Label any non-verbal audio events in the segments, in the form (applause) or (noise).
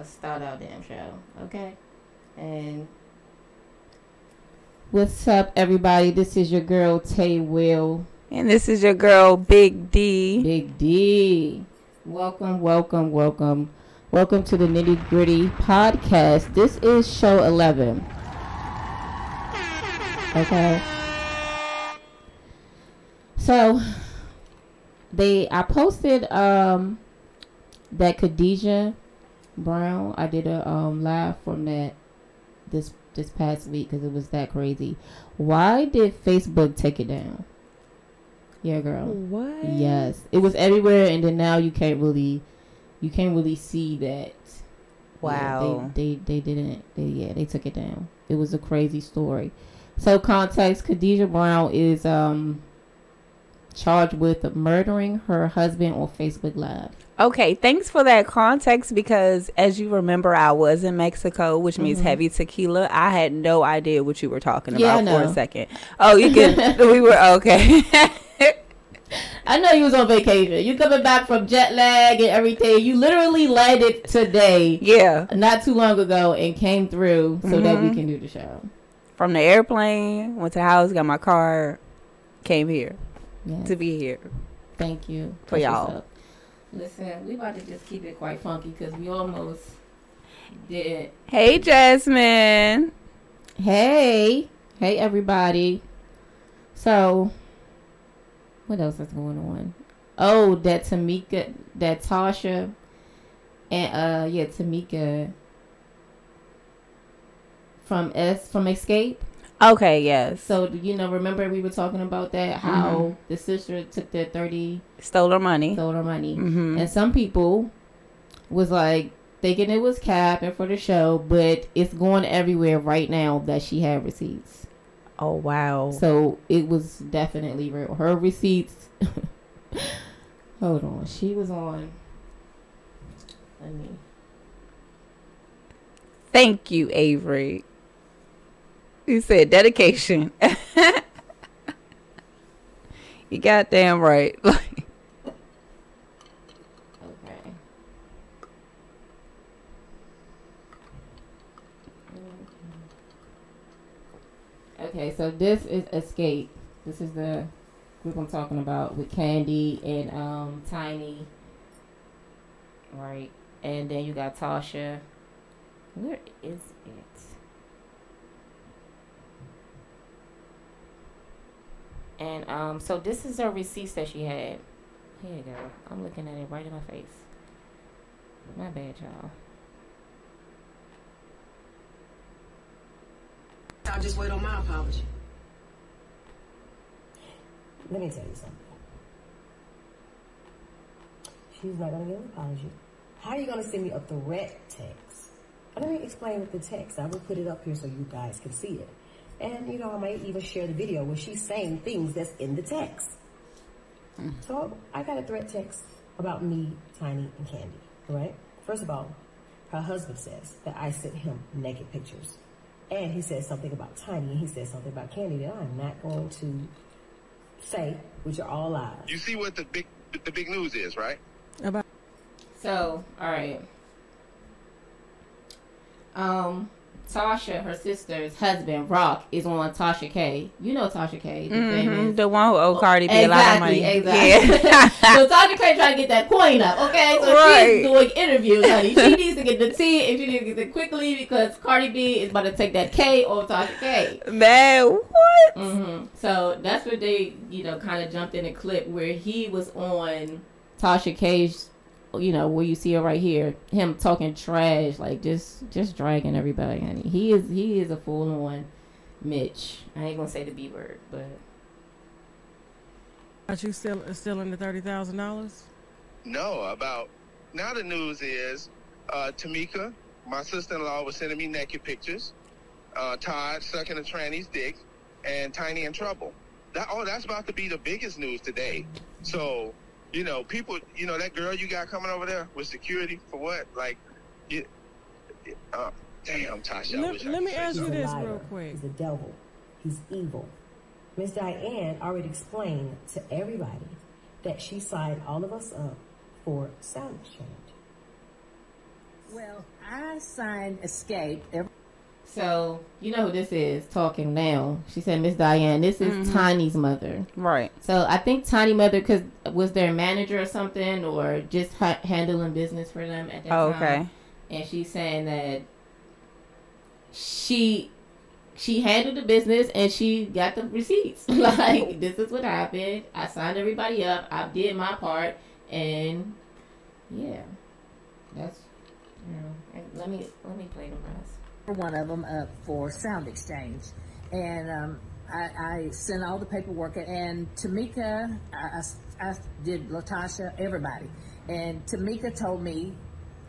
uh, start our damn show, okay? And what's up, everybody? This is your girl Tay Will. And this is your girl Big D. Big D. Welcome, welcome, welcome. Welcome to the Nitty Gritty Podcast. This is show 11. Okay. So, they, I posted, um, that Khadijah Brown, I did a, um, live from that this, this past week because it was that crazy. Why did Facebook take it down? Yeah, girl. What? Yes, it was everywhere, and then now you can't really, you can't really see that. Wow. Yeah, they, they they didn't. They yeah, they took it down. It was a crazy story. So context: Khadijah Brown is um charged with murdering her husband on Facebook Live. Okay, thanks for that context because as you remember, I was in Mexico, which means Mhm. heavy tequila. I had no idea what you were talking Yeah, about for a second. Oh, you can. we were okay. (laughs) I know you was on vacation. You coming back from jet lag and everything. You literally landed today, yeah, not too long ago, and came through so that we Mhm. can do the show. from the airplane, went to the house, got my car, came here Yes. to be here. Thank you For That's y'all. up. Listen, we about to just keep it quite funky because we almost did. Hey, Jasmine. Hey, hey, everybody. So, what else is going on? Oh, that Tamika, that Tasha, and uh, yeah, Tamika from S from Xscape. Okay, yes. So you know, remember we were talking about that how the sister took their thirty Stole her money. stole her money. hmm And some people was like thinking it was cap and for the show, but it's going everywhere right now that she had receipts. Oh wow. So it was definitely real. Her receipts. (laughs) hold on, she was on. Let me. Thank you, Avery. You said dedication. (laughs) you goddamn right. (laughs) Okay. Okay, so this is Xscape. This is the group I'm talking about with Kandi and um Tiny. Right. And then you got Tasha. Where is it? And um so this is her receipts that she had. Here you go. I'm looking at it right in my face. My bad, y'all. I'll just wait on my apology. Let me tell you something. She's not gonna give an apology. How are you gonna send me a threat text? And let me explain with the text. I will put it up here so you guys can see it. And you know, I might even share the video where she's saying things that's in the text. So I got a threat text about me, Tiny, and Kandi. Right? First of all, her husband says that I sent him naked pictures. And he says something about Tiny and he says something about Kandi that I'm not going to say, which are all lies. You see what the big the big news is, right? About So, all right. Um, Tasha, her sister's husband, Rock, is on Tasha K. You know Tasha K, the Mhm. The one who owed Cardi B a lot of money. Exactly, Yeah. (laughs) so Tasha K trying to get that coin up, okay? So Right. she's doing interviews, honey. She (laughs) needs to get the T and she needs to get it quickly because Cardi B is about to take that K off Tasha K. Man, what? hmm So that's where they, you know, kind of jumped in a clip where he was on Tasha K's, you know, where you see her right here, him talking trash, like just, just dragging everybody. Honey, he is, he is a full on Mitch. I ain't gonna say the B word, but Are you still still in the thirty thousand dollars? No, about now the news is uh, Tamika, my sister-in-law, was sending me naked pictures. Uh, Todd sucking a tranny's dick, and Tiny in trouble. That oh, that's about to be the biggest news today. So, you know, people, you know, that girl you got coming over there with security for what? Like, you, uh, damn, Tasha. Let, let me ask you this liar. real quick. He's a devil. He's evil. Miss Diane already explained to everybody that she signed all of us up for SoundExchange. Well, I signed Xscape. Every- So you know who this is talking now. She said, "Miss Diane, this is mm-hmm. Tiny's mother." Right. So I think Tiny mother, cause was their manager or something, or just ha- handling business for them at that Oh, time. okay. And she's saying that she she handled the business and she got the receipts. (laughs) like this is what happened. I signed everybody up. I did my part, and yeah, that's you know. Let me let me play the rest. One of them up for SoundExchange, and um, I, I sent all the paperwork. And Tamika, I, I, I did Latasha, everybody, and Tamika told me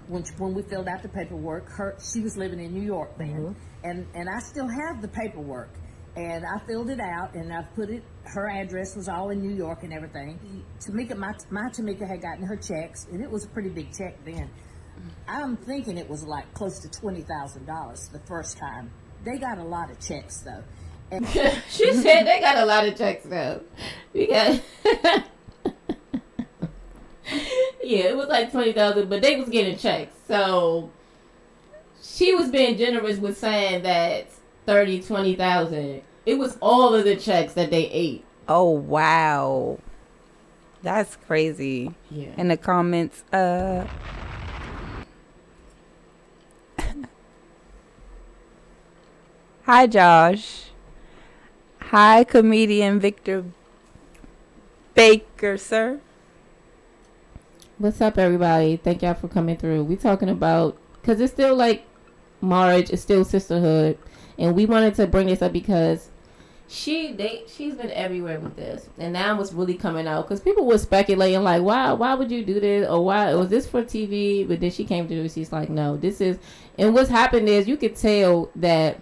when when we filled out the paperwork, her she was living in New York then, and and I still have the paperwork. And I filled it out, and I've put it. Her address was all in New York and everything. Tamika, my my Tamika had gotten her checks, and it was a pretty big check then. I'm thinking it was like close to twenty thousand dollars the first time. They got a lot of checks though. And (laughs) she said they got a lot of checks though. We got (laughs) Yeah, it was like twenty thousand, but they was getting checks. So she was being generous with saying that thirty, twenty thousand. It was all of the checks that they ate. Oh wow. That's crazy. Yeah. In the comments, uh Hi Josh. Hi comedian Victor Baker, sir. What's up, everybody? Thank y'all for coming through. We talking about because it's still like marriage, it's still sisterhood, and we wanted to bring this up because she they she's been everywhere with this, and now it's really coming out because people were speculating like, why why would you do this or why was this for TV? But then she came this, she's like, no, this is, and what's happened is you could tell that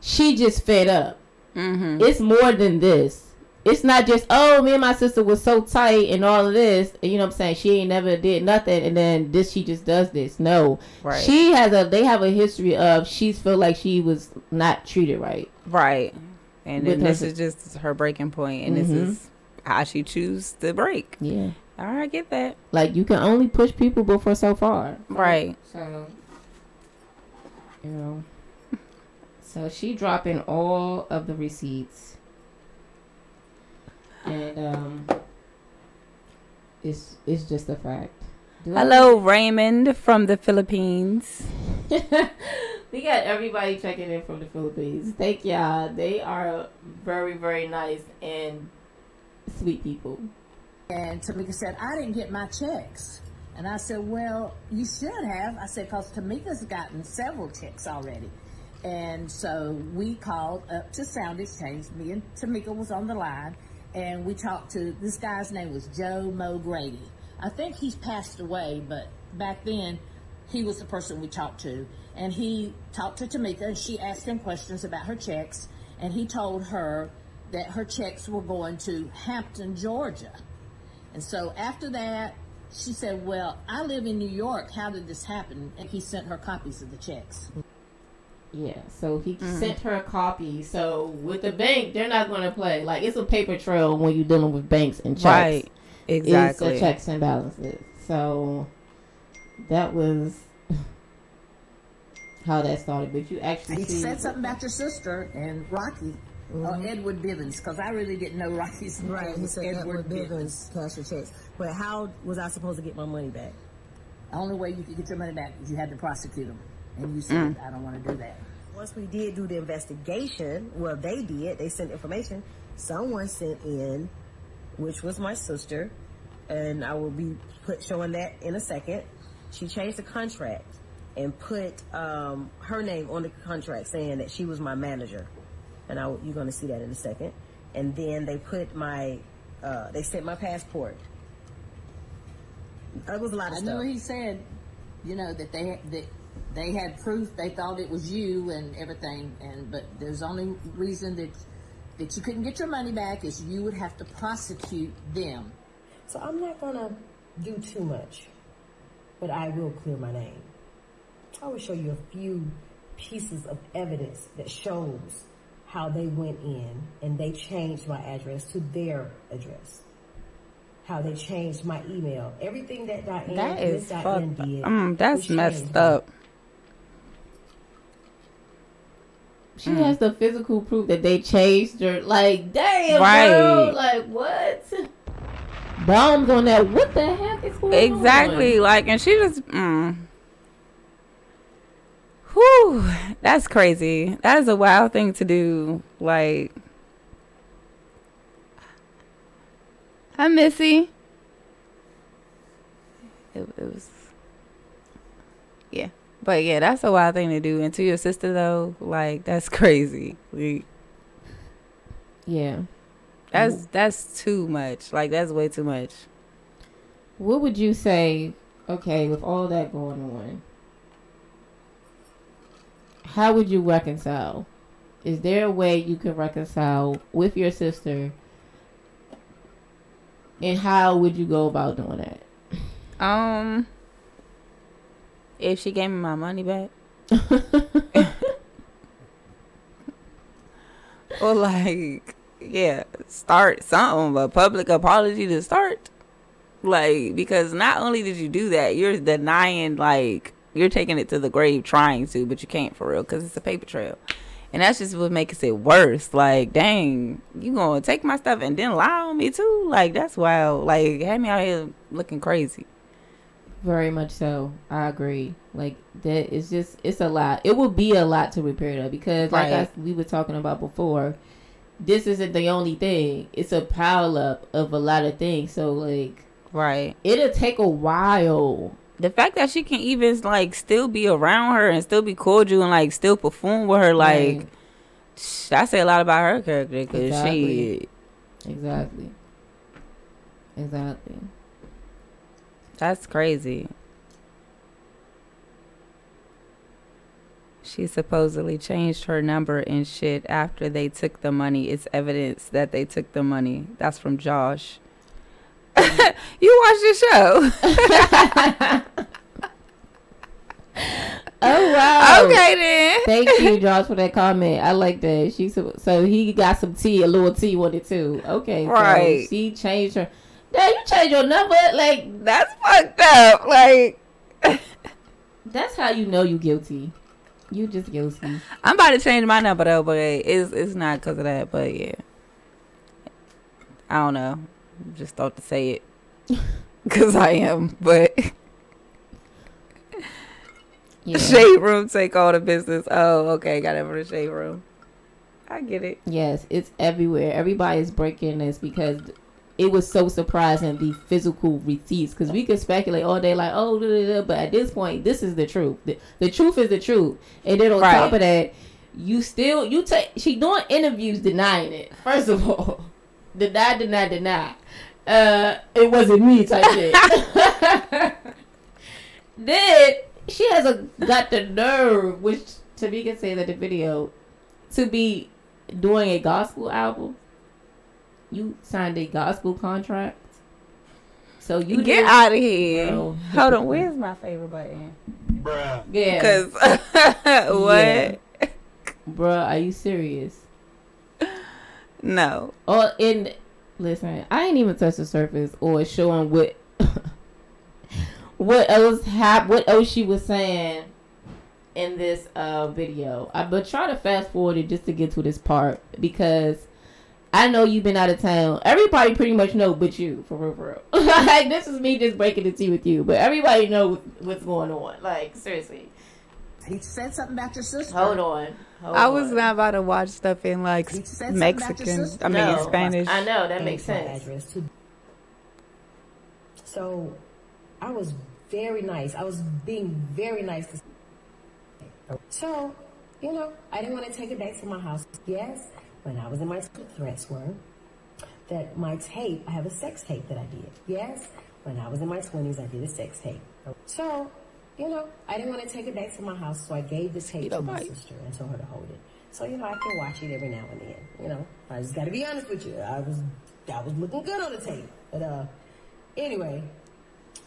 she just fed up. Mm-hmm. It's more than this. It's not just oh me and my sister was so tight and all of this. You know what I'm saying? She ain't never did nothing and then this she just does this. No. Right. She has a they have a history of she's feel like she was not treated right. Right. And then this is just her breaking point and Mhm. this is how she choose to break. Yeah. All right, I get that. Like you can only push people before so far. Right. So you know. So she dropping all of the receipts. And um it's it's just a fact. Do I- Hello, Raymond from the Philippines. (laughs) we got everybody checking in from the Philippines. Thank y'all. They are very, very nice and sweet people. and Tamika said, I didn't get my checks. And I said, Well, you should have. I said, because Tamika's gotten several checks already. And so we called up to SoundExchange. Me and Tamika was on the line, and we talked to this guy's name was Joe Mo Grady. I think he's passed away, but back then he was the person we talked to. And he talked to Tamika, and she asked him questions about her checks, and he told her that her checks were going to Hampton, Georgia. And so after that, she said, Well, I live in New York. How did this happen? And he sent her copies of the checks. Yeah, so he mm-hmm. sent her a copy. So with the bank, they're not going to play. Like it's a paper trail when you're dealing with banks and checks. Right. It's Exactly. a checks and balances. So that was (laughs) how that started. But you actually He said something about your sister and Rocky, or mm-hmm. Edward Bivens, because I really didn't know Rocky's name. Right, he was said Edward Bivens cash your checks. But how was I supposed to get my money back? The only way you could get your money back is you had to prosecute him. And you said, Mm. I don't want to do that. Once we did do the investigation, well, they did. They sent information. Someone sent in, which was my sister, and I will be put showing that in a second. She changed the contract and put um, her name on the contract, saying that she was my manager, and I, you're going to see that in a second. And then they put my, uh, they sent my passport. That was a lot of stuff. I stuff. know he said, you know, that they that they had proof. They thought it was you and everything. And but there's only reason that that you couldn't get your money back is you would have to prosecute them. So I'm not gonna do too much, but I will clear my name. I will show you a few pieces of evidence that shows how they went in and they changed my address to their address. how they changed my email. Everything that Diane, That is Miss Diane fucked. did. Mm, that's messed up. She Mm. has the physical proof that they chased her. Like, damn, Right. bro. Like, what? Bombs on that. What the heck is going on? Exactly. Like, and she just, mm. Whew. That's crazy. That is a wild thing to do. Like, hi, Missy. It, it was. But yeah, that's a wild thing to do. And to your sister, though, like, that's (laughs) crazy. Like, Yeah. that's, that's too much. Like, that's way too much. What would you say, okay, with all that going on, how would you reconcile? Is there a way you can reconcile with your sister? And how would you go about doing that? Um, if she gave me my money back, (laughs) or like, yeah, start something, a public apology to start. Like, because not only did you do that, you're denying, like, you're taking it to the grave trying to, but you can't for real because it's a paper trail. And that's just what makes it worse. Like, dang, you gonna take my stuff and then lie on me too? Like, that's wild. Like, had me out here looking crazy. Very much so. I agree. Like that is just it's a lot. It will be a lot to repair that because like Right. I, we were talking about before, this isn't the only thing. It's a pile up of a lot of things. So like Right. it'll take a while. the fact that she can even like still be around her and still be cordial and like still perform with her like Right. sh- I say a lot about her character because Exactly. she Exactly. Exactly. That's crazy. She supposedly changed her number and shit after they took the money. It's evidence that they took the money. That's from Josh. (laughs) you watch the show. (laughs) Oh wow. okay then. Thank you, Josh, for that comment. I like that. She so, so he got some tea, a little tea it too. Okay, so Right. she changed her. Dad, you changed your number. Like That's fucked up. Like (laughs) that's how you know you guilty. You just guilty. I'm about to change my number though, but it's it's not because of that. But yeah, I don't know. Just thought to say it (laughs) because I am. But Yeah. shade room take all the business. Oh, okay, got it for the shade room. I get it. Yes, it's everywhere. Everybody's breaking this because it was so surprising the physical receipts because we could speculate all day like oh da, da, but at this point this is the truth. The, the truth is the truth. And then on Right. top of that you still you take she doing interviews denying it. First of all (laughs) deny deny deny. Uh it wasn't me type shit. (laughs) Then she has a got the nerve which Tamika said in the video to be doing a gospel album. You signed a gospel contract. So you Get out of here. Bro. Hold on. Where's my favorite button? Yeah. Because (laughs) what? Bruh, are you serious? No. Or in listen, I ain't even touched the surface or showing what (laughs) what else hap- what else she was saying in this uh video. I but try to fast forward it just to get to this part because I know you've been out of town. Everybody pretty much know but you, for real, for real. (laughs) like this is me just breaking the tea with you, but everybody knows what's going on. Like seriously, He said something about your sister. hold on. Hold I was on. not about to watch stuff in like He said something about your Mexican. I mean, No, in Spanish. I know that makes sense. Address to. So, I was very nice. I was being very nice. To, so, you know, I didn't want to take it back to my house. Yes, when I was in my the threats were that my tape. I have a sex tape that I did. Yes, when I was in my twenties, I did a sex tape. So, you know, I didn't want to take it back to my house, so I gave the tape to my sister and told her to hold it. So, you know, I can watch it every now and then. You know, I just got to be honest with you. I was, I was looking good on the tape. But uh, anyway,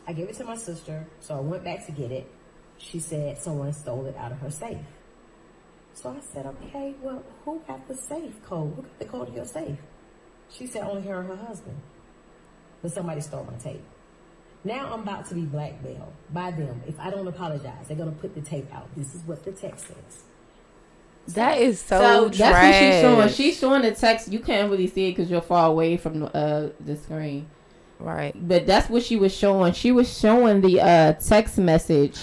I gave it to my sister, so I went back to get it. She said someone stole it out of her safe. So I said, okay, well, who got the safe code? Who got the code of your safe? She said only her and her husband. but somebody stole my tape. Now I'm about to be blackmailed by them. If I don't apologize, they're gonna put the tape out. This is what the text says. That is so, So trash. that's what she's showing. She's showing the text. You can't really see it because you're far away from the, uh, the screen. right. But that's what she was showing. She was showing the uh, text message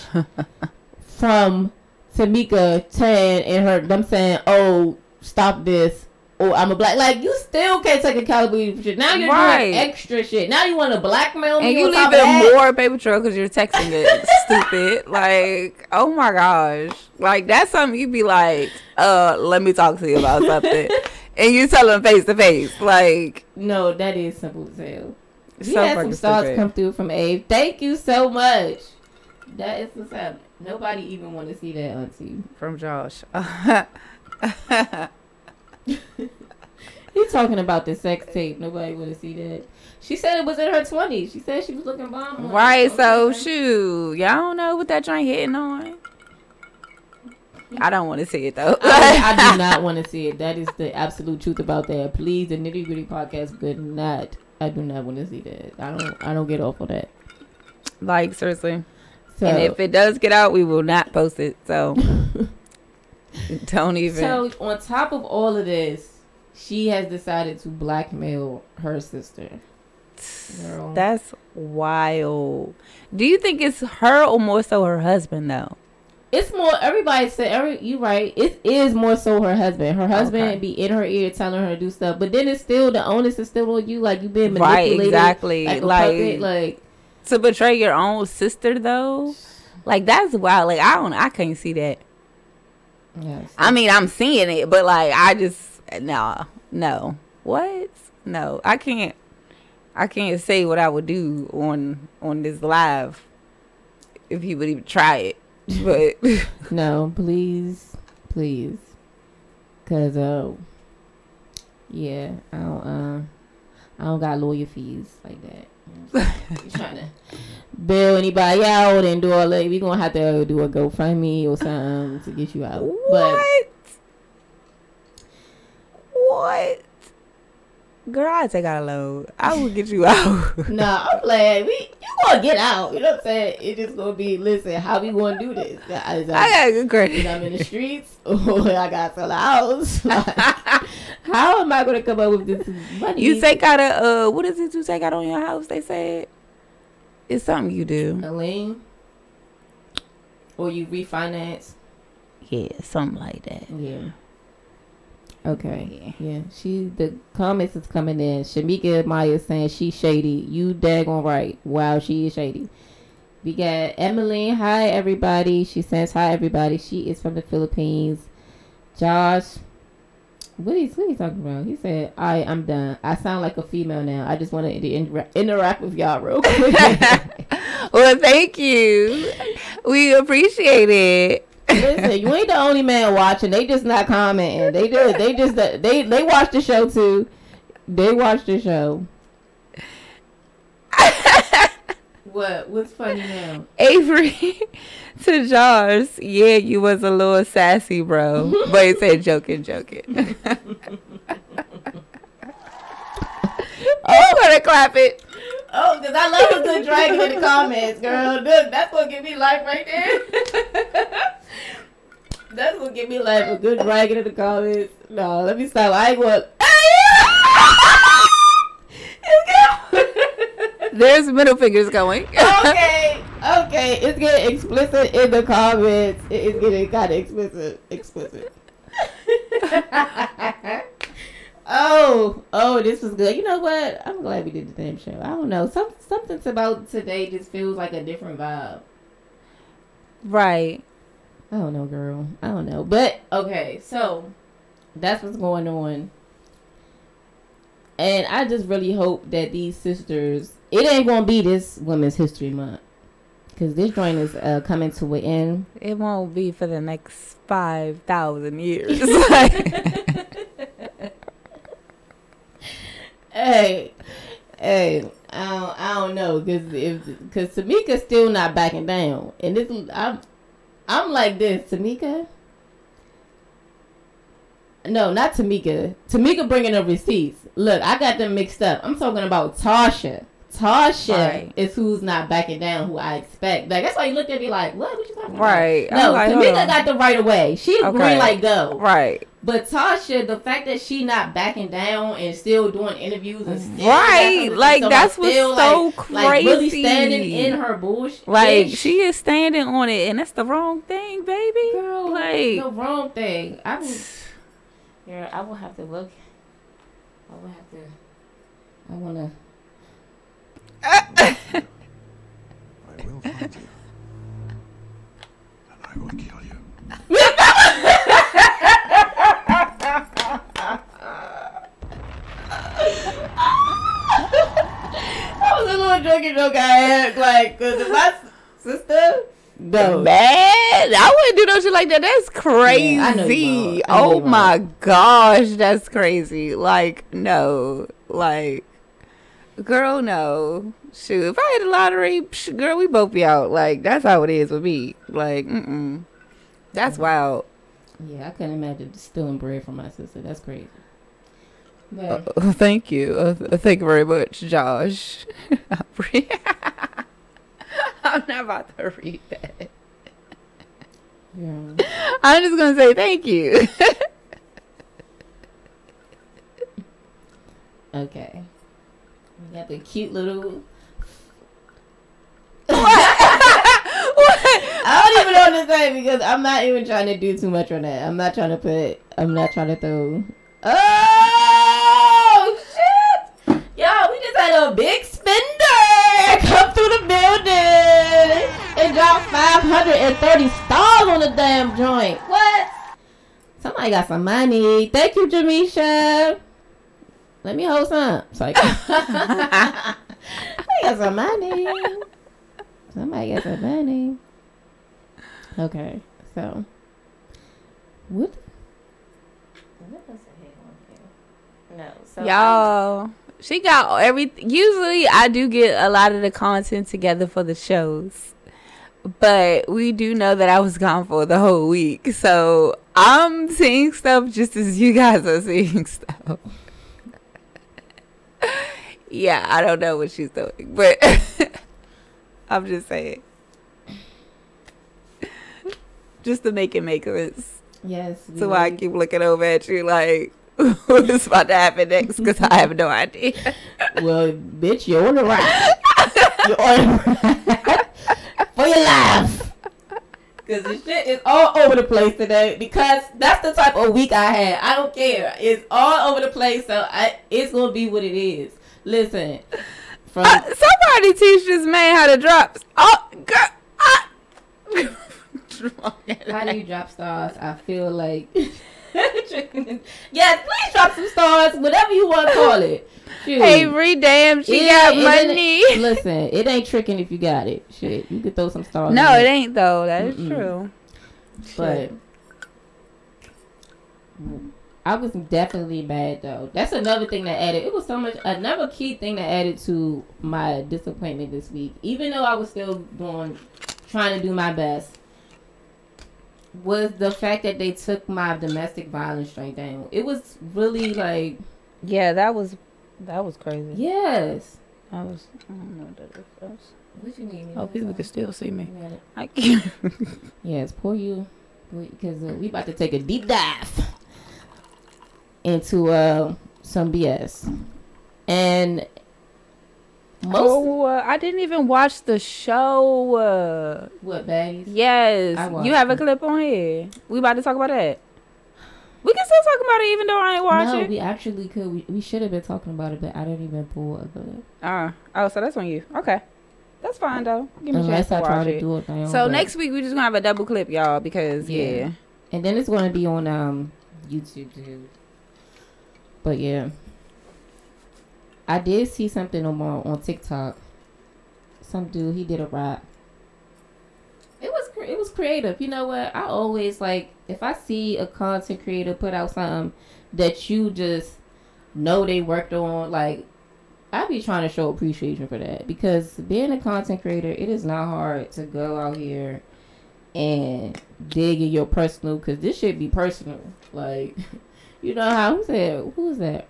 (laughs) from Tamika saying and her them saying, "Oh, stop this." Oh, I'm a black. Like you still can't take accountability for shit. Now you're Right. doing extra shit. Now you want to blackmail me. And you leave it more paper trail because you're texting it. (laughs) Stupid. Like, oh my gosh. Like, that's something you'd be like, uh, let me talk to you about something. (laughs) and you tell them face to face. Like, No, that is simple as hell. We so had some stars come through from Abe. Thank you so much. That is what's happening. Nobody even want to see that, Auntie. from Josh. (laughs) He's talking about the sex tape. Nobody want to see that. She said it was in her twenties. She said she was looking bomb. right. So, Okay. shoot. Y'all don't know what that joint hitting on. I don't want to see it, though. I, I do (laughs) not want to see it. That is the absolute truth about that. Please, the nitty gritty podcast could not. I do not want to see that. I don't. I don't get off on that. like, seriously. So, and if it does get out, we will not post it. So, (laughs) don't even. so on top of all of this, she has decided to blackmail her sister. Girl. That's wild. Do you think it's her or more so her husband though? It's more. Everybody said. Every you right. It is more so her husband. Her husband Okay. be in her ear telling her to do stuff, but then it's still the onus is still on you. Like you've been Right, manipulated. exactly. Like, Like- puppet, like To betray your own sister though, like that's wild. Like I don't, I can't see that. yes. I mean, I'm seeing it, but like I just no, no. What? No, I can't. I can't say what I would do on on this live if he would even try it. (laughs) But (laughs) No, please, please, cause uh, yeah, I don't uh, I don't got lawyer fees like that. Trying to bail anybody out and do all that? We gonna have to uh, do a GoFundMe or something to get you out. But what? Girl, I take out a load. I will get you (laughs) out. nah, I'm glad we you gonna get out. You know what I'm saying? It just gonna be listen. How we gonna do this? Is I I, got good credit. I'm in the streets (laughs) or I got to sell a house? (laughs) Like, how am I gonna come up with this money? You take out a uh, what is it you take out on your house? They said it's something you do. a lien or you refinance. Yeah, something like that. Yeah. Okay. Yeah. She the comments is coming in. Shamika Maya saying she's shady. You daggone right. Wow, she is shady. We got Emily. Hi everybody. She says hi everybody. She is from the Philippines. Josh. What is what he talking about? He said, "I I'm done. I sound like a female now. I just want to inter- interact with y'all real quick." (laughs) Well, thank you. We appreciate it. Listen, you ain't the only man watching. They just not commenting. They do. They just they they watch the show too. They watch the show. (laughs) what? What's funny now? Avery (laughs) to Jars. Yeah, you was a little sassy, bro. (laughs) but he said joking, joking. oh, I'm gonna clap it. Oh, because I love a good dragon in the comments, girl. Look, that's what give me life right there. That's what give me life. A good dragon in the comments. No, let me stop. I ain't going. (laughs) (laughs) There's middle fingers going. (laughs) okay, okay. It's getting explicit in the comments. It is getting kind of explicit. Explicit. oh, oh, this was good. You know what? I'm glad we did the damn show. I don't know. Some something's about today just feels like a different vibe. right. I don't know, girl. I don't know. But okay, so that's what's going on. And I just really hope that these sisters, it ain't gonna be this Women's History Month, because this joint is uh, coming to an end. It won't be for the next five thousand years. (laughs) Hey, hey, I don't, I don't know, cause if cause Tamika's still not backing down, and this I'm I'm like this, Tamika. No, not Tamika. Tamika bringing the receipts. Look, I got them mixed up. I'm talking about Tasha. Tasha Right. is who's not backing down, who I expect. Like that's why you looked at me like, what? What you talking about? Right. No, like, Tamika got the right away. She Okay. green like go. Right. But Tasha, the fact that she not backing down and still doing interviews and still Right, like, say, that's still, what's so like, like really crazy. standing in her bullshit. Like she is standing on it, and that's the wrong thing, baby. Girl, like the wrong thing. I will. Yeah, I will have to look. I will have to. I wanna. I will find you. And I will kill you. (laughs) That was a little joking joke I had, like, cause if my sister, no, Man, I wouldn't do no shit like that. That's crazy. Yeah, I know you won't. I know oh my gosh, that's crazy. Like, no. Like, girl, no. Shoot, if I hit the lottery, psh, girl, we both be out. Like, that's how it is with me. Like, mm-mm. That's wild. yeah, I couldn't imagine stealing bread from my sister. That's crazy. But Uh, thank you. Uh, thank you very much, Josh. (laughs) (laughs) I'm not about to read that. yeah, I'm just going to say thank you. (laughs) okay. We got the cute little. What? I don't even know what to say because I'm not even trying to do too much on that. I'm not trying to put. I'm not trying to throw. Oh shit! Yo, we just had a big spender come through the building and drop 530 stars on the damn joint. What? Somebody got some money. Thank you, Jamisha. Let me hold some. It's like, I got some money. Somebody got some money. Okay, so what? what else I had on here? No, so Y'all, she got everything. Usually, I do get a lot of the content together for the shows, but we do know that I was gone for the whole week, so I'm seeing stuff just as you guys are (laughs) seeing stuff. yeah, I don't know what she's doing, but (laughs) I'm just saying, just to make it make sense. yes, So I keep looking over at you like, (laughs) what's about to happen next? Because I have no idea. Well, bitch, you're on the ride. you're on the ride for your life. Cause the shit is all over the place today. Because that's the type of week I had. I don't care. It's all over the place. So I, it's gonna be what it is. Listen, from Uh, somebody teach this man how to drop. Oh, girl. ah. (laughs) how do you drop stars? I feel like. (laughs) yes, please drop some stars. Whatever you want to call it. Shoot. Every damn, she It got it money. Listen, it ain't tricking if you got it. Shit, you could throw some stars. No, it ain't though. That is true. But I was definitely mad though. That's another thing that added. It was so much. Another key thing that added to my disappointment this week, even though I was still doing, trying to do my best, was the fact that they took my domestic violence straight down. It was really like, Yeah, that was that was crazy. yes. I was. I don't know what that is. What you need? Oh, people can still see me. You. I can't. Yes, poor you, because uh, we about to take a deep dive into uh, some BS, and most oh, uh, I didn't even watch the show. Uh, what baddies? Yes, you have a clip on here. We about to talk about that. We can still talk about it even though I ain't watch no, it. we actually could. We, we should have been talking about it, but I didn't even pull a clip. Uh, oh, so that's on you. Okay. That's fine though. Give me a chance Unless to I try watch to it. do it now. So next week we just gonna have a double clip, y'all, because yeah. Yeah. and then it's gonna be on um YouTube too. But yeah, I did see something on on TikTok. Some dude he did a rap. It was it was creative. You know what? I always like if I see a content creator put out something that you just know they worked on. Like I be trying to show appreciation for that because being a content creator, it is not hard to go out here and dig in your personal because this should be personal. Like, (laughs) you know how who said who was that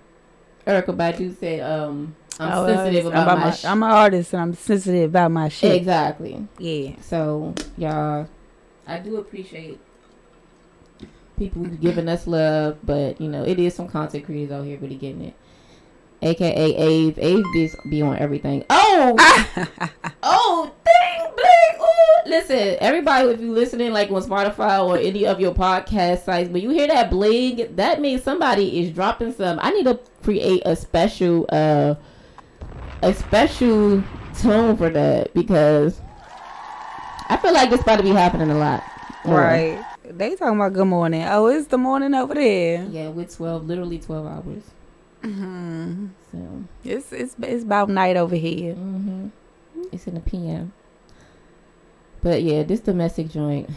Erykah Badu said, um, I'm Oh, sensitive I'm, about, my, sh- I'm an artist and I'm sensitive about my shit. Exactly. Yeah. So, y'all, I do appreciate people giving us love, but you know, it is some content creators out here really getting it. AKA Ave. Ave be, be on everything. Oh! (laughs) oh, dang, bling. Listen, everybody, if you listening like on Spotify or any of your podcast sites, when you hear that bling, that means somebody is dropping some. I need to create a special, uh, a special tone for that because I feel like this about to be happening a lot. Right. They talking about good morning. Oh, it's the morning over there. Yeah, with twelve, literally twelve hours. Mm-hmm. So It's it's it's about night over here. Mm-hmm. it's in the PM. But yeah, this domestic joint.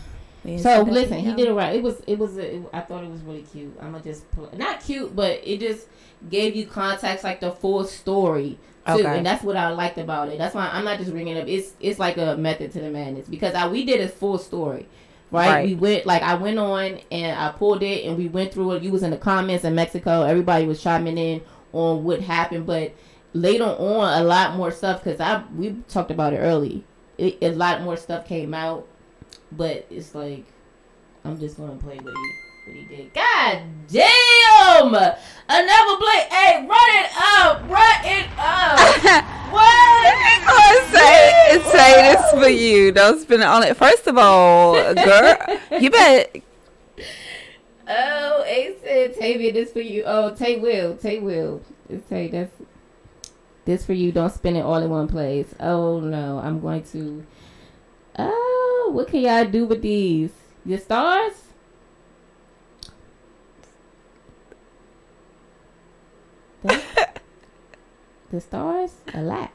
So listen, he did it right. It was it was a, it, I thought it was really cute. I'm gonna just pull, not cute, but it just gave you context like the full story too, Okay. and that's what I liked about it. That's why I'm not just bringing it up. It's it's like a method to the madness because I we did a full story. Right? Right. we went like I went on and I pulled it and we went through it. You was in the comments in Mexico. Everybody was chiming in on what happened, but later on, a lot more stuff because I we talked about it early. It, a lot more stuff came out, but it's like I'm just gonna play what he what he did. God damn! Another play. Hey, run it up! Run it up! (laughs) what? (laughs) Say, say this for you. Don't spend it on it. First of all, girl, you (laughs) bet. Oh, Ace said, Tavia, this for you. Oh, Tay will. Tay will. It's Tay, that's this for you. Don't spend it all in one place. Oh no, I'm going to. Oh, what can y'all do with these? Your stars? The stars? A lot.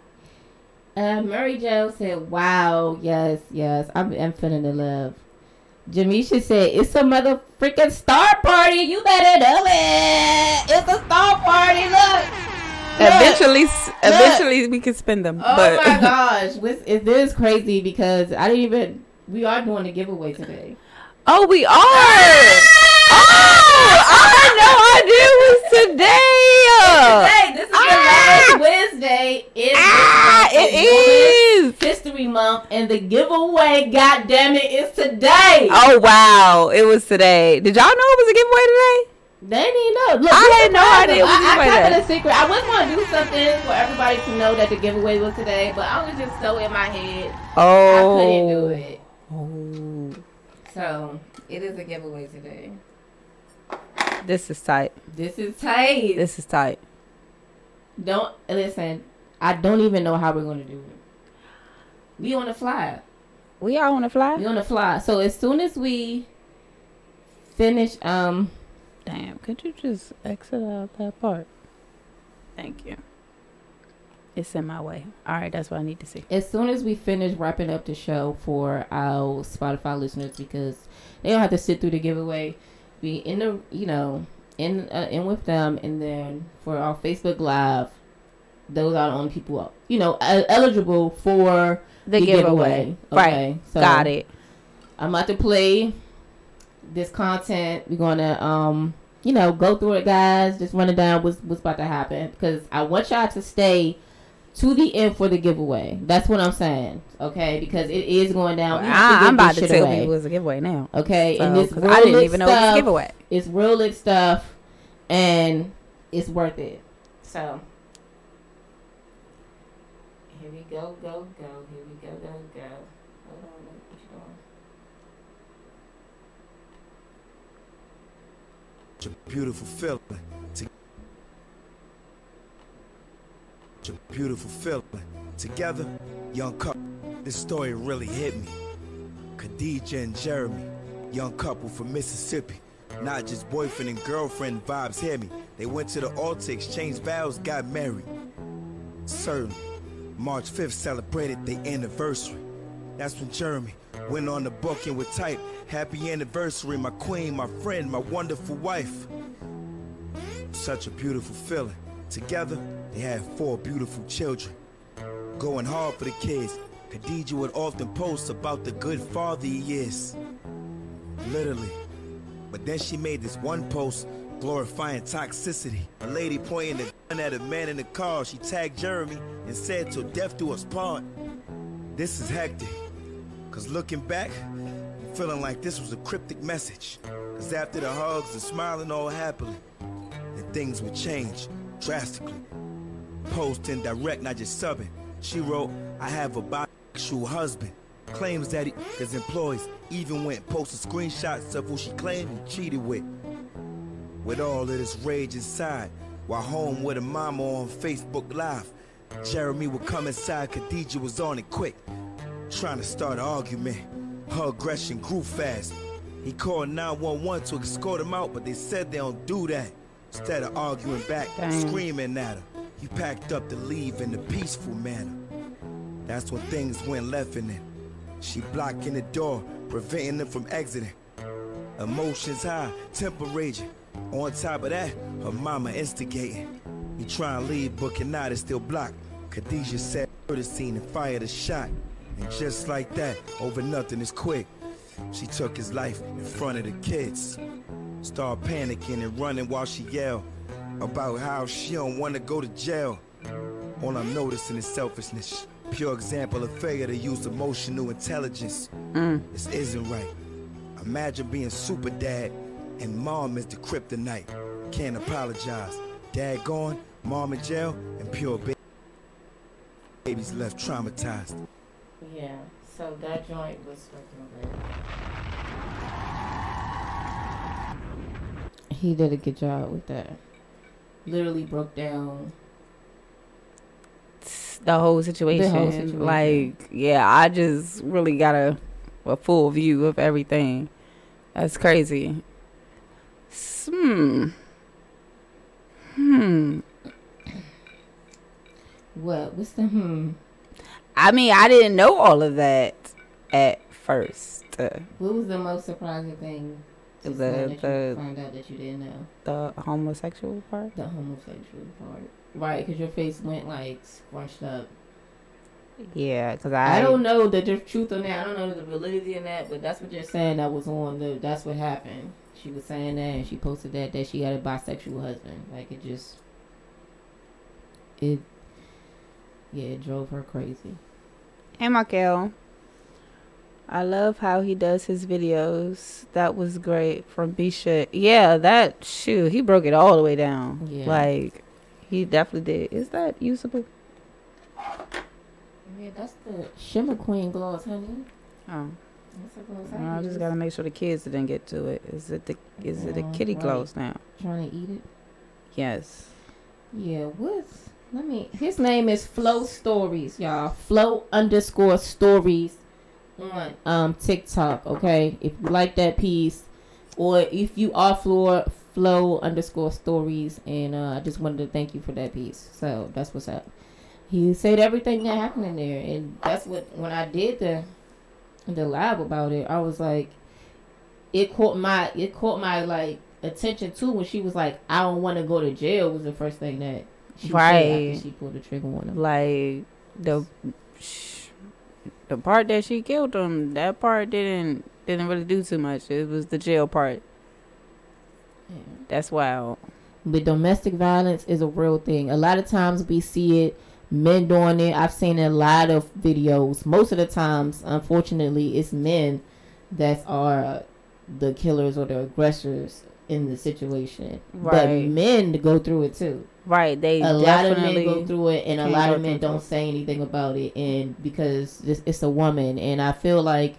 Uh, Murray Joe said, "Wow, yes, yes, I'm, feeling the love." Jamisha said, "It's a mother freaking star party. You better know it. It's a star party. Look. Eventually, s- eventually we can spend them. Oh but my (laughs) gosh, this is crazy because I didn't even. We are doing a giveaway today. oh, we are. Oh, I had no idea it was today. Today, this is the Ah! last Wednesday. Ah, it It's History Month, and the giveaway, God damn it, is today. Oh wow, it was today. Did y'all know it was a giveaway today? They didn't know. Look, I had no idea was I, I kept it a secret. I was going to do something for everybody to know that the giveaway was today, but I was just so in my head. Oh, I couldn't do it. Oh, So it is a giveaway today. this is tight. This is tight. This is tight. don't listen. I don't even know how we're gonna do it. We on the fly. We all on the fly. We on the fly. So as soon as we finish, um, Damn, could you just exit out that part? Thank you. It's in my way. All right, that's what I need to see. as soon as we finish wrapping up the show for our Spotify listeners, because they don't have to sit through the giveaway. We in the you know in uh, in with them, and then for our Facebook Live, those are the only people you know uh, eligible for The, giveaway. Right. Okay, so Got it. I'm about to play this content. We're gonna um you know go through it, guys. Just run it down. What's what's about to happen because I want y'all to stay to the end for the giveaway. That's what I'm saying. Okay, because it is going down. We have I, I'm about this to tell away. people was a giveaway now. Okay, and So, this 'cause real I didn't even know it was a stuff, giveaway. It's real lit stuff, and it's worth it. So here we go, go, go. Here we go, go, go. Hold on, what you doing? A beautiful feeling. To- It's a beautiful feeling. Together, young couple. This story really hit me. Khadijah and Jeremy, young couple from Mississippi. Not just boyfriend and girlfriend vibes hit me. They went to the altar, exchanged vows, got married. Certainly, March 5th celebrated their anniversary. That's when Jeremy went on the book and would type, Happy anniversary, my queen, my friend, my wonderful wife. Such a beautiful feeling. Together, they had four beautiful children. Going hard for the kids, Khadijah would often post about the good father he is. Literally. But then she made this one post glorifying toxicity. A lady pointing the gun at a man in the car. She tagged Jeremy and said, "Till death do us part." This is hectic. Cause looking back, I'm feeling like this was a cryptic message. Cause after the hugs and smiling all happily, things would change drastically. Post direct, not just subbing. She wrote, I have a bisexual husband. Claims that he, his employees even went posted screenshots of who she claimed he cheated with. With all of this rage inside, while home with her mama on Facebook Live, Jeremy would come inside, Khadijah was on it quick, trying to start an argument. Her aggression grew fast. He called 911 to escort him out, but they said they don't do that. Instead of arguing back, Dang. screaming at her, he packed up to leave in a peaceful manner. That's when things went left in it. She blocking the door, preventing him from exiting. Emotions high, temper raging. On top of that, her mama instigating. He trying to leave, but cannot, it's still blocked. Khadijah said the scene and fired a shot. And just like that, over nothing is quick. She took his life in front of the kids. Start panicking and running while she yelled about how she don't want to go to jail. All I'm noticing is selfishness. Pure example of failure to use emotional intelligence. Mm. This isn't right. Imagine being super dad and mom is the kryptonite. Can't apologize. Dad gone, mom in jail, and pure ba- babies left traumatized. Yeah, so that joint was freaking great. He did a good job with that. Literally broke down. the whole situation. The whole situation. Like, yeah, I just really got a a full view of everything. That's crazy. Hmm. Hmm. What? What's the hmm? I mean, I didn't know all of that at first. What was the most surprising thing? The- Just knowing that the- you found out that you didn't know the homosexual part. the homosexual part, right? Because your face went like scrunched up. Yeah, because I, I don't know the tr- truth on that. I don't know the validity in that, but that's what you're saying. That was on the. That's what happened. She was saying that, and she posted that that she had a bisexual husband. Like it just, it, yeah, it drove her crazy. Hey, Michael. I love how he does his videos. That was great from B Shit. Yeah, that shoot, he broke it all the way down. Yeah. Like he definitely did. Is that usable? Yeah, that's the Shimmer Queen gloss, honey. Oh, gloss I just gotta make sure the kids didn't get to it. Is it the is it a Yeah, kitty right. gloves now? trying to eat it. Yes. Yeah, what's let me his name is Flow Stories, y'all. Flow underscore stories on um TikTok, okay? If you like that piece or if you are floor flow underscore stories and uh I just wanted to thank you for that piece. So that's what's up. He said everything that happened in there and that's what when I did the the live about it, I was like it caught my it caught my like attention too when she was like, I don't want to go to jail was the first thing that she Right. she pulled the trigger on him. Like the the part that she killed him, that part didn't didn't really do too much. It was the jail part. Yeah. That's wild. But domestic violence is a real thing. A lot of times we see it, men doing it. I've seen a lot of videos. Most of the times, unfortunately, it's men that are the killers or the aggressors in the situation. But Right. men go through it too. Right. They a lot of men go through it, and a lot of men don't say anything about it, and because this, it's a woman, and I feel like,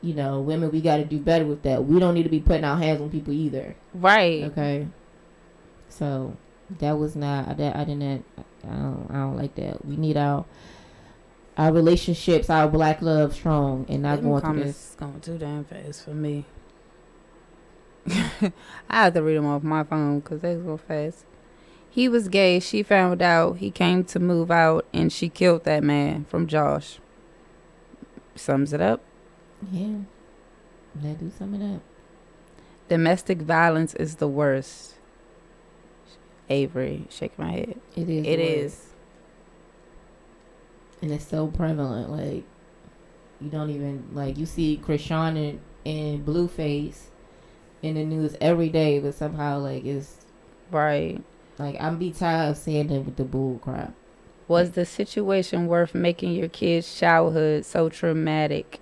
you know, women we got to do better with that. We don't need to be putting our hands on people either. right. Okay. So that was not that I didn't I don't, I don't like that. We need our our relationships, our black love strong, and not Them going through this. going too damn fast for me. (laughs) I have to read them off my phone because they go fast. He was gay. She found out. He came to move out, and she killed that man from Josh. Sums it up. Yeah. That do some of that. Domestic violence is the worst. Avery, shaking my head. It is. It is. and it's so prevalent. Like you don't even like you see Chrisean and, and Blueface, in the news every day, but somehow like it's Right. like I'm be tired of seeing it with the bull crap. Was the situation worth making your kid's childhood so traumatic?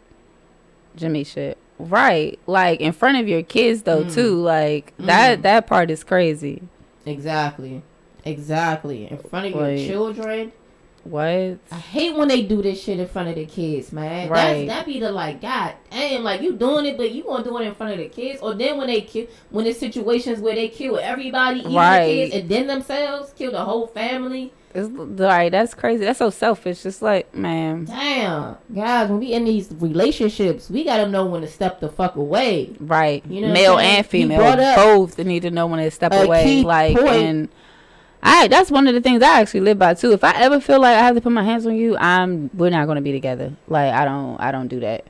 Jamisha. Right. Like in front of your kids though Mm. too. Like that Mm. that part is crazy. Exactly, exactly. In front of Like- your children. What? I hate when they do this shit in front of the kids, man. Right. That's, that be the like, God damn, like you doing it, but you gonna do it in front of the kids, or then when they kill, when it's situations where they kill everybody, even Right. the kids, and then themselves kill the whole family. It's like that's crazy. That's so selfish. Just like, man. Damn, guys, when we in these relationships, we gotta know when to step the fuck away. Right. You know Male and female both need to know when to step away. Like point. and I that's one of the things I actually live by too. If I ever feel like I have to put my hands on you, I'm we're not gonna be together. Like I don't I don't do that.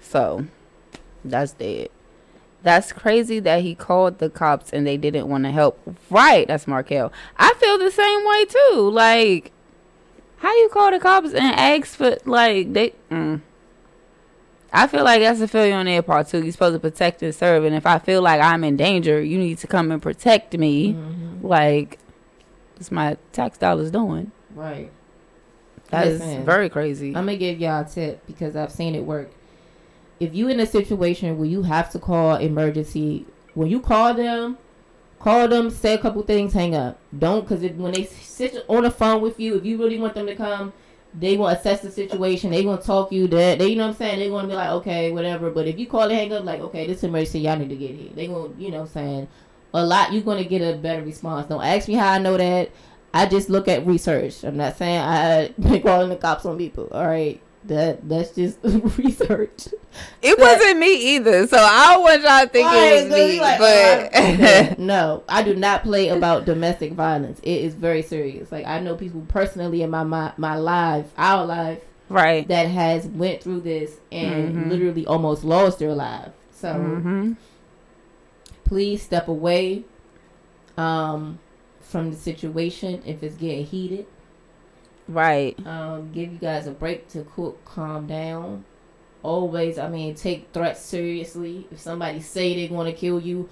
So that's dead. That's crazy that he called the cops and they didn't want to help. Right, that's Markel. I feel the same way too. Like, how you call the cops and ask for like they? Mm. I feel like that's a failure on their part too. You're supposed to protect and serve, and if I feel like I'm in danger, you need to come and protect me. Mm-hmm. Like, it's my tax dollars doing. Right. That is Listen, very crazy. I'm gonna give y'all a tip because I've seen it work. If you in a situation where you have to call emergency, when you call them, call them, say a couple things, hang up. Don't because when they sit on the phone with you, if you really want them to come, they will assess the situation. They gonna talk you that they, you know what I'm saying. They gonna be like, okay, whatever. But if you call and hang up, like, okay, this emergency, y'all need to get here. They gonna, you know, what I'm saying a lot. You're gonna get a better response. Don't ask me how I know that. I just look at research. I'm not saying I (laughs) been calling the cops on people. All right, that that's just (laughs) research. It wasn't me either, so I don't want y'all to think Right, it was me. like, but oh, I- okay. (laughs) no, I do not play about domestic violence. It is very serious. Like I know people personally in my my, my life, our life, right, that has went through this and Mhm. literally almost lost their life. So Mhm. Please step away um from the situation if it's getting heated. right, um, give you guys a break to cool, calm down. Always, I mean, take threats seriously. If somebody say they're going to kill you,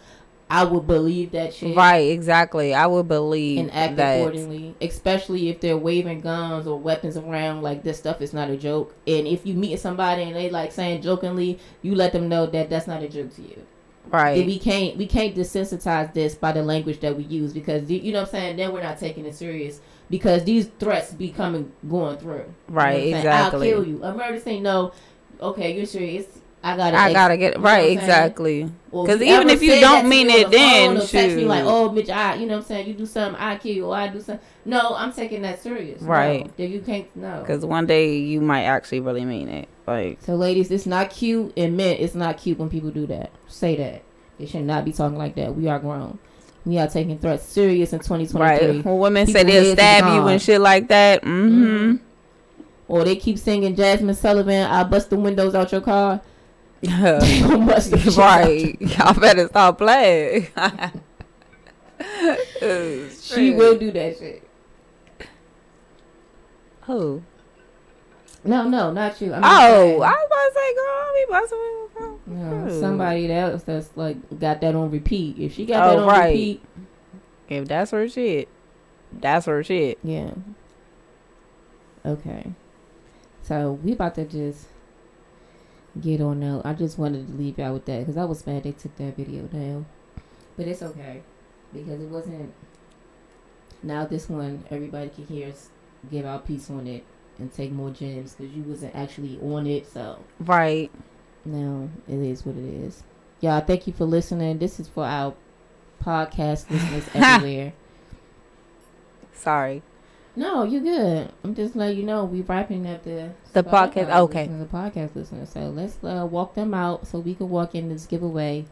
I would believe that shit. right, exactly. I would believe And act that. accordingly, especially if they're waving guns or weapons around. Like this stuff is not a joke. And if you meet somebody and they like saying jokingly, you let them know that that's not a joke to you. Right. We can't we can't desensitize this by the language that we use because you know what I'm saying. Then we're not taking it serious because these threats be coming going through. You know Right, I'm saying? exactly. I'll kill you. Emergency. No. Okay, you're serious. I gotta. I gotta get you know what right, exactly. Because you even if you don't mean it, the then phone text me like, oh, bitch, I, you know what I'm saying? You do something, I kill you, or I do something. No, I'm taking that serious. No, Right. then you can't. No. Because one day you might actually really mean it. Like, So, ladies, it's not cute, and men, it's not cute when people do that. Say that. They should not be talking like that. We are grown. We are taking threats serious in 2023. right. When women say they'll stab you and shit like that. Mm-hmm. Or they keep singing Jazmine Sullivan, I'll bust the windows out your car. Bust the shit out right. Y'all better stop playing. (laughs) She will do that shit. Who? No, no, not you. I'm Oh, I was about to say, girl, I be busting with. No, somebody else that's like got that on repeat. If she got oh, that Oh, on right. repeat, If that's her shit, that's her shit. yeah. Okay. So we about to just get on out. I just wanted to leave y'all with that because I was mad they took that video down, but it's okay because it wasn't. Now this one, everybody can hear us give our piece on it and take more gems because you wasn't actually on it. So Right. now it is what it is. Y'all, thank you for listening. This is for our podcast listeners (laughs) everywhere. Sorry. No, you good. I'm just letting you know we wrapping up the The podcast- okay. The podcast listeners. So let's uh, walk them out so we can walk in this giveaway.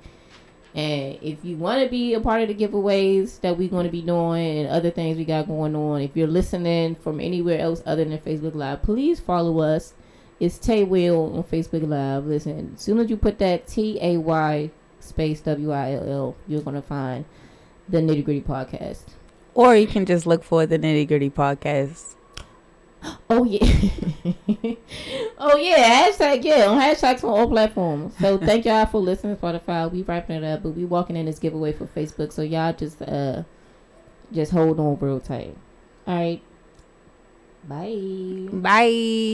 And if you want to be a part of the giveaways that we're going to be doing and other things we got going on, if you're listening from anywhere else other than Facebook Live, please follow us. It's Tay Will on Facebook Live. Listen, as soon as you put that T A Y space W I L L, you're going to find the Nitty Gritty Podcast. Or you can just look for the nitty gritty podcast. Oh yeah. (laughs) oh yeah. Hashtag yeah on hashtags on all platforms. So (laughs) thank y'all for listening. To Spotify. We wrapping it up, but we walking in this giveaway for Facebook. So y'all just uh just hold on real tight. All right. Bye. Bye.